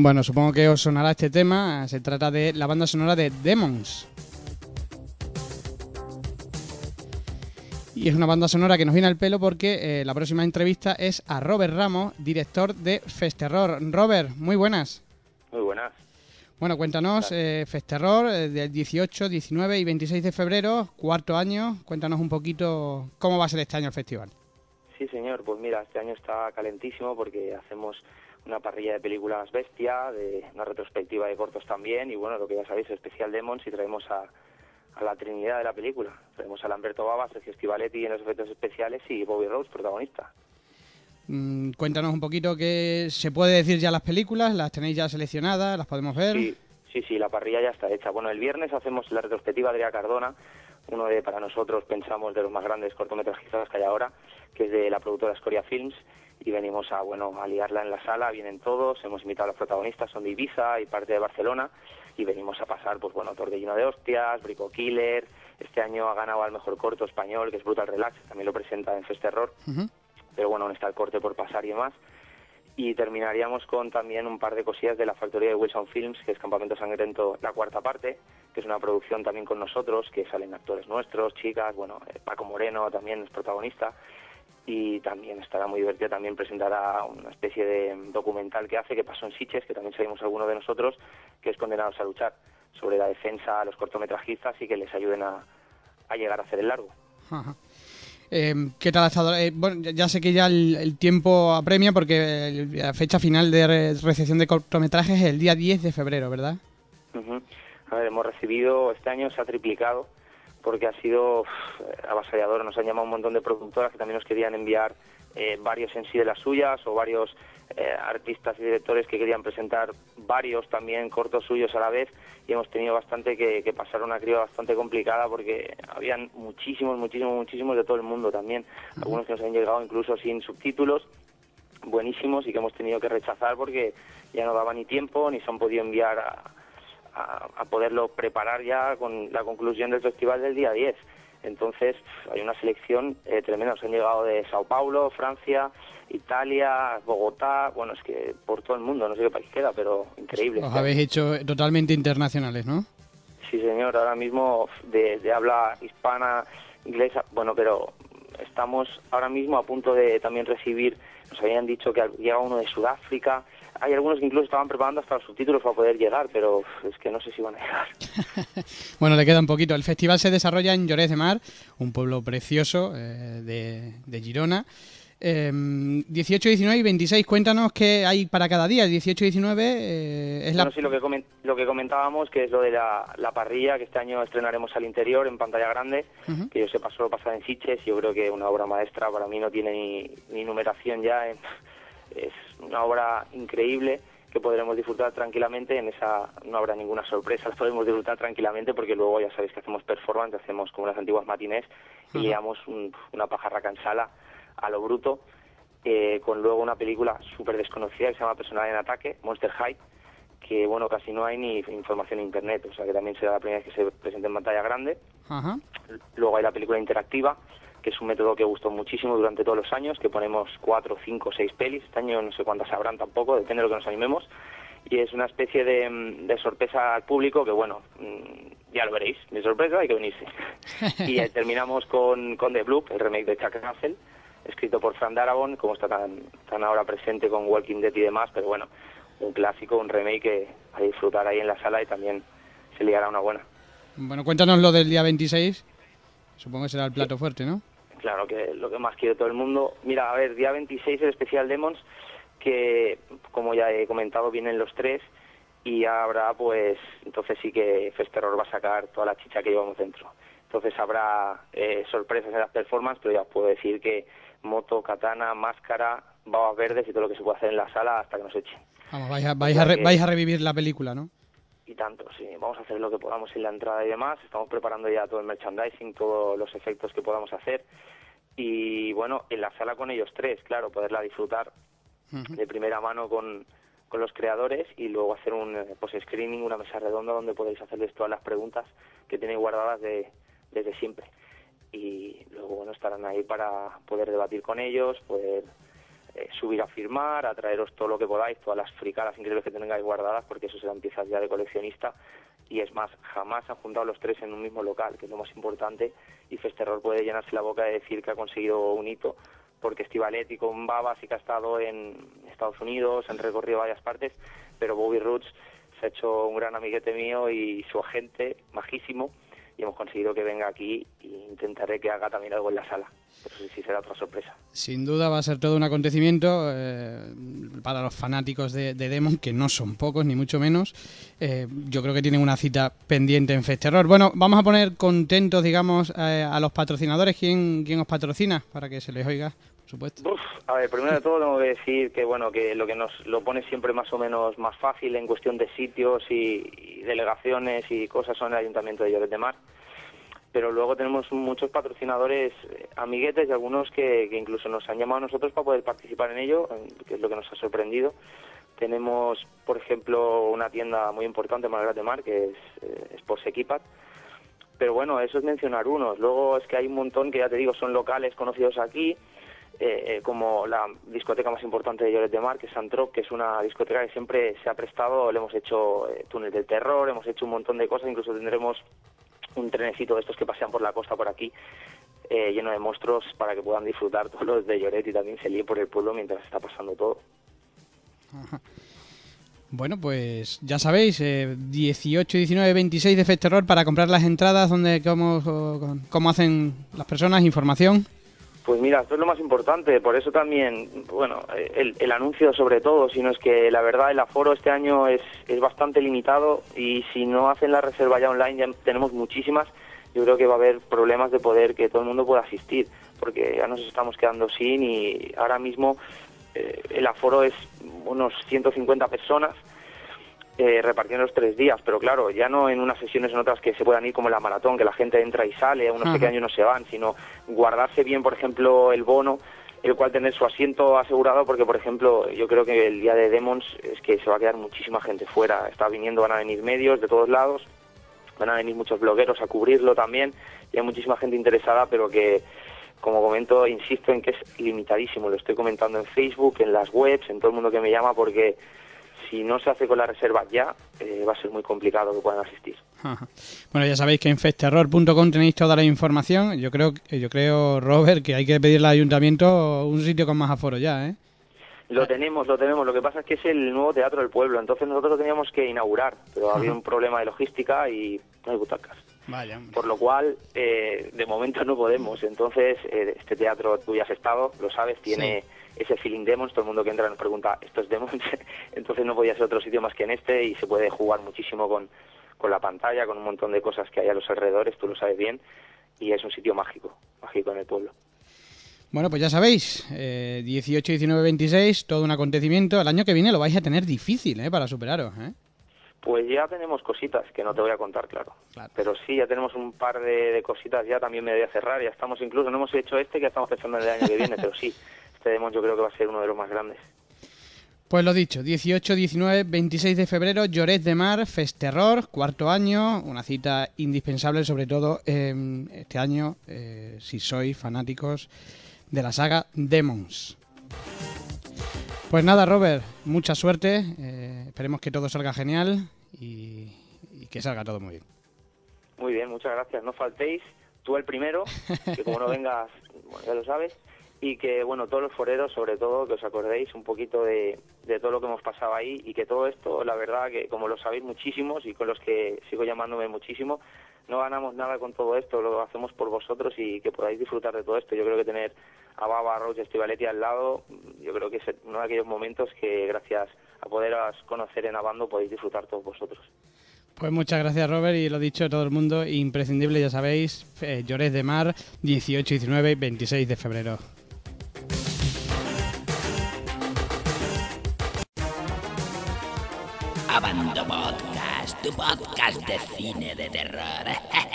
Bueno, supongo que os sonará este tema. Se trata de la banda sonora de Demons. Y es una banda sonora que nos viene al pelo porque eh, la próxima entrevista es a Robert Ramos, director de Festerror. Robert, muy buenas. Muy buenas. Bueno, cuéntanos, eh, Festerror, eh, del 18, 19 y 26 de febrero, cuarto año. Cuéntanos un poquito cómo va a ser este año el festival. Sí, señor. Pues mira, este año está calentísimo porque hacemos una parrilla de películas bestia, de una retrospectiva de cortos también, y bueno, lo que ya sabéis, especial Demons y traemos a, a la trinidad de la película. Tenemos a Lamberto Baba, Sergio Stivaletti en los efectos especiales y Bobby Rose, protagonista. Mm, cuéntanos un poquito qué se puede decir ya las películas, las tenéis ya seleccionadas, las podemos ver. Sí, sí, sí, la parrilla ya está hecha. Bueno, el viernes hacemos la retrospectiva de Adrià Cardona, uno de, para nosotros, pensamos, de los más grandes cortometrajistas que hay ahora, que es de la productora Scoria Films, y venimos a, bueno, a liarla en la sala, vienen todos, hemos invitado a los protagonistas, son de Ibiza y parte de Barcelona, y venimos a pasar, pues bueno, Torbellino de Hostias, Brico Killer, este año ha ganado al mejor corto español, que es Brutal Relax, también lo presenta en Festerror, pero bueno, aún está el corte por pasar y demás. Y terminaríamos con también un par de cosillas de la factoría de Wilson Films, que es Campamento Sangriento, la cuarta parte, que es una producción también con nosotros, que salen actores nuestros, chicas, bueno, eh, Paco Moreno también es protagonista, y también estará muy divertido, también presentará una especie de documental que hace, que pasó en Siches, que también sabemos algunos de nosotros, que es Condenados a luchar, sobre la defensa a los cortometrajistas y que les ayuden a, a llegar a hacer el largo. Eh, ¿Qué tal ha estado? Eh, bueno, ya sé que ya el, tiempo apremia porque la fecha final de recepción de cortometrajes es el día 10 de febrero, ¿verdad? A ver, hemos recibido, este año se ha triplicado porque ha sido avasallador. Nos han llamado un montón de productoras que también nos querían enviar eh, varios en sí de las suyas o varios eh, artistas y directores que querían presentar varios también cortos suyos a la vez y hemos tenido bastante que, pasar una criba bastante complicada porque habían muchísimos, muchísimos, muchísimos de todo el mundo también. Algunos que nos han llegado incluso sin subtítulos buenísimos y que hemos tenido que rechazar porque ya no daba ni tiempo ni se han podido enviar a, a, poderlo preparar ya con la conclusión del festival del día 10. Entonces, hay una selección eh, tremenda. Nos han llegado de Sao Paulo, Francia, Italia, Bogotá, bueno, es que por todo el mundo, no sé qué país queda, pero increíble. Os habéis hecho totalmente internacionales, ¿no? Sí, señor, ahora mismo de, de habla hispana, inglesa, bueno, pero estamos ahora mismo a punto de también recibir, nos habían dicho que llega uno de Sudáfrica, hay algunos que incluso estaban preparando hasta los subtítulos para poder llegar, pero es que no sé si van a llegar. bueno, le queda un poquito. El festival se desarrolla en Lloret de Mar, un pueblo precioso eh, de, Girona. 18, 19 y 26, cuéntanos qué hay para cada día. El 18 y 19 eh, es bueno, sí, lo que, lo que comentábamos, que es lo de la, parrilla, que este año estrenaremos al interior en pantalla grande, que yo sepa solo pasa en Siches, yo creo que una obra maestra para mí no tiene ni, ni numeración ya en es una obra increíble que podremos disfrutar tranquilamente. En esa no habrá ninguna sorpresa, podemos disfrutar tranquilamente porque luego ya sabéis que hacemos performance, hacemos como las antiguas matinés y llevamos una pajarraca en sala a lo bruto, eh, con luego una película súper desconocida que se llama Personal en Ataque, Monster High, que bueno, casi no hay ni información en internet, o sea que también será la primera vez que se presente en pantalla grande. Luego hay la película interactiva, que es un método que gustó muchísimo durante todos los años, que ponemos cuatro, cinco, seis pelis, este año no sé cuántas habrán tampoco, depende de lo que nos animemos, y es una especie de, sorpresa al público que bueno, mm, ya lo veréis, mi sorpresa, hay que venirse. y terminamos con, con The Blue, el remake de Chuck Russell, escrito por Fran Darabont, como está tan, tan ahora presente con Walking Dead y demás, pero bueno, un clásico, un remake que a disfrutar ahí en la sala y también se liará una buena. Bueno, cuéntanos lo del día 26. Supongo que será el plato fuerte, ¿no? Claro, que lo que más quiere todo el mundo. Mira, a ver, día 26 el especial Demons, que como ya he comentado, vienen los tres y habrá, pues, entonces sí que Festerror va a sacar toda la chicha que llevamos dentro. Entonces habrá eh, sorpresas en las performances, pero ya os puedo decir que moto, katana, máscara, babas verdes y todo lo que se puede hacer en la sala hasta que nos echen. Vamos, vais a, vais a revivir la película, ¿no? Y tanto, sí. Vamos a hacer lo que podamos en la entrada y demás. Estamos preparando ya todo el merchandising, todos los efectos que podamos hacer. Y bueno, en la sala con ellos tres, claro, poderla disfrutar de primera mano con, con los creadores y luego hacer un eh, post-screening, una mesa redonda donde podéis hacerles todas las preguntas que tenéis guardadas de, desde siempre. Y luego, bueno, estarán ahí para poder debatir con ellos, poder eh, subir a firmar, a traeros todo lo que podáis, todas las fricadas increíbles que tengáis guardadas, porque eso serán piezas ya de coleccionista. Y es más, jamás han juntado los tres en un mismo local, que es lo más importante, y Festerror puede llenarse la boca de decir que ha conseguido un hito, porque Estivalet y con Baba sí que ha estado en Estados Unidos, han recorrido varias partes, pero Bobby Roots se ha hecho un gran amiguete mío y su agente, majísimo, y hemos conseguido que venga aquí e intentaré que haga también algo en la sala. Pero sí, sí será otra sorpresa. Sin duda va a ser todo un acontecimiento eh, para los fanáticos de, Demon, que no son pocos, ni mucho menos. Eh, yo creo que tienen una cita pendiente en Festerror. Bueno, vamos a poner contentos, digamos, eh, a los patrocinadores. ¿Quién, ¿Quién os patrocina? Para que se les oiga supuesto. a ver, primero de todo tengo que decir que bueno que lo que nos lo pone siempre más o menos más fácil en cuestión de sitios y, delegaciones y cosas son el Ayuntamiento de Lloret de Mar. Pero luego tenemos muchos patrocinadores eh, amiguetes y algunos que, incluso nos han llamado a nosotros para poder participar en ello, que es lo que nos ha sorprendido. Tenemos, por ejemplo, una tienda muy importante Malgrat de Mar, que es eh, Sports Equipat, pero bueno, eso es mencionar unos. Luego es que hay un montón que ya te digo son locales conocidos aquí eh, eh, como la discoteca más importante de Lloret de Mar, que es Santrop, que es una discoteca que siempre se ha prestado, le hemos hecho eh, túnel del terror, hemos hecho un montón de cosas, incluso tendremos un trenecito de estos que pasean por la costa por aquí, eh, lleno de monstruos para que puedan disfrutar todos los de Lloret y también se líe por el pueblo mientras está pasando todo. Bueno, pues ya sabéis, 18, 19, 26 de Festerror para comprar las entradas, donde cómo, cómo hacen las personas, información. Pues mira, esto es lo más importante, por eso también, bueno, el, anuncio sobre todo, sino es que la verdad el aforo este año es, es bastante limitado y si no hacen la reserva ya online, ya tenemos muchísimas, yo creo que va a haber problemas de poder que todo el mundo pueda asistir, porque ya nos estamos quedando sin y ahora mismo eh, el aforo es unos 150 personas eh, repartiendo los tres días, pero claro, ya no en unas sesiones en otras que se puedan ir como en la maratón, que la gente entra y sale, unos pequeños no se van, sino guardarse bien, por ejemplo, el bono, el cual tener su asiento asegurado, porque, por ejemplo, yo creo que el día de Demons es que se va a quedar muchísima gente fuera, está viniendo, van a venir medios de todos lados, van a venir muchos blogueros a cubrirlo también, y hay muchísima gente interesada, pero que como comento, insisto en que es limitadísimo. Lo estoy comentando en Facebook, en las webs, en todo el mundo que me llama, porque si no se hace con la reserva ya, eh, va a ser muy complicado que puedan asistir. Bueno, ya sabéis que en festterror.com tenéis toda la información. Yo creo, yo creo, Robert, que hay que pedirle al ayuntamiento un sitio con más aforo ya, ¿eh? Lo tenemos, lo tenemos. Lo que pasa es que es el nuevo teatro del pueblo. Entonces nosotros lo teníamos que inaugurar, pero había un problema de logística y no hay butacas. Vaya. Por lo cual, eh, de momento no podemos. Entonces, eh, este teatro, tú ya has estado, lo sabes, tiene ese feeling Demons, todo el mundo que entra nos pregunta, ¿esto es Demons? Entonces no podía ser otro sitio más que en este y se puede jugar muchísimo con, con la pantalla, con un montón de cosas que hay a los alrededores, tú lo sabes bien, y es un sitio mágico, mágico en el pueblo. Bueno, pues ya sabéis, eh, 18, 19, 26, todo un acontecimiento. El año que viene lo vais a tener difícil ¿eh? para superaros. ¿eh? Pues ya tenemos cositas que no te voy a contar, claro. Pero sí, ya tenemos un par de, de, cositas, ya también me voy a cerrar, ya estamos incluso, no hemos hecho este que estamos pensando en el año que viene, pero sí, este Demon yo creo que va a ser uno de los más grandes. Pues lo dicho, 18, 19, 26 de febrero, Lloret de Mar, Festerror, cuarto año, una cita indispensable sobre todo este año, eh, si sois fanáticos de la saga Demons. Pues nada, Robert, mucha suerte, eh, esperemos que todo salga genial y, y, que salga todo muy bien. Muy bien, muchas gracias, no faltéis, tú el primero, que como no vengas, bueno, ya lo sabes, y que, bueno, todos los foreros, sobre todo, que os acordéis un poquito de, todo lo que hemos pasado ahí y que todo esto, la verdad, que como lo sabéis muchísimos y con los que sigo llamándome muchísimo, no ganamos nada con todo esto, lo hacemos por vosotros y que podáis disfrutar de todo esto. Yo creo que tener a Baba, Roche, Estivaletti al lado, yo creo que es uno de aquellos momentos que gracias a poderos conocer en Abando podéis disfrutar todos vosotros. Pues muchas gracias Robert y lo dicho todo el mundo, imprescindible ya sabéis, eh, Llores de Mar, 18, 19 y 26 de febrero. Podcast de cine de terror.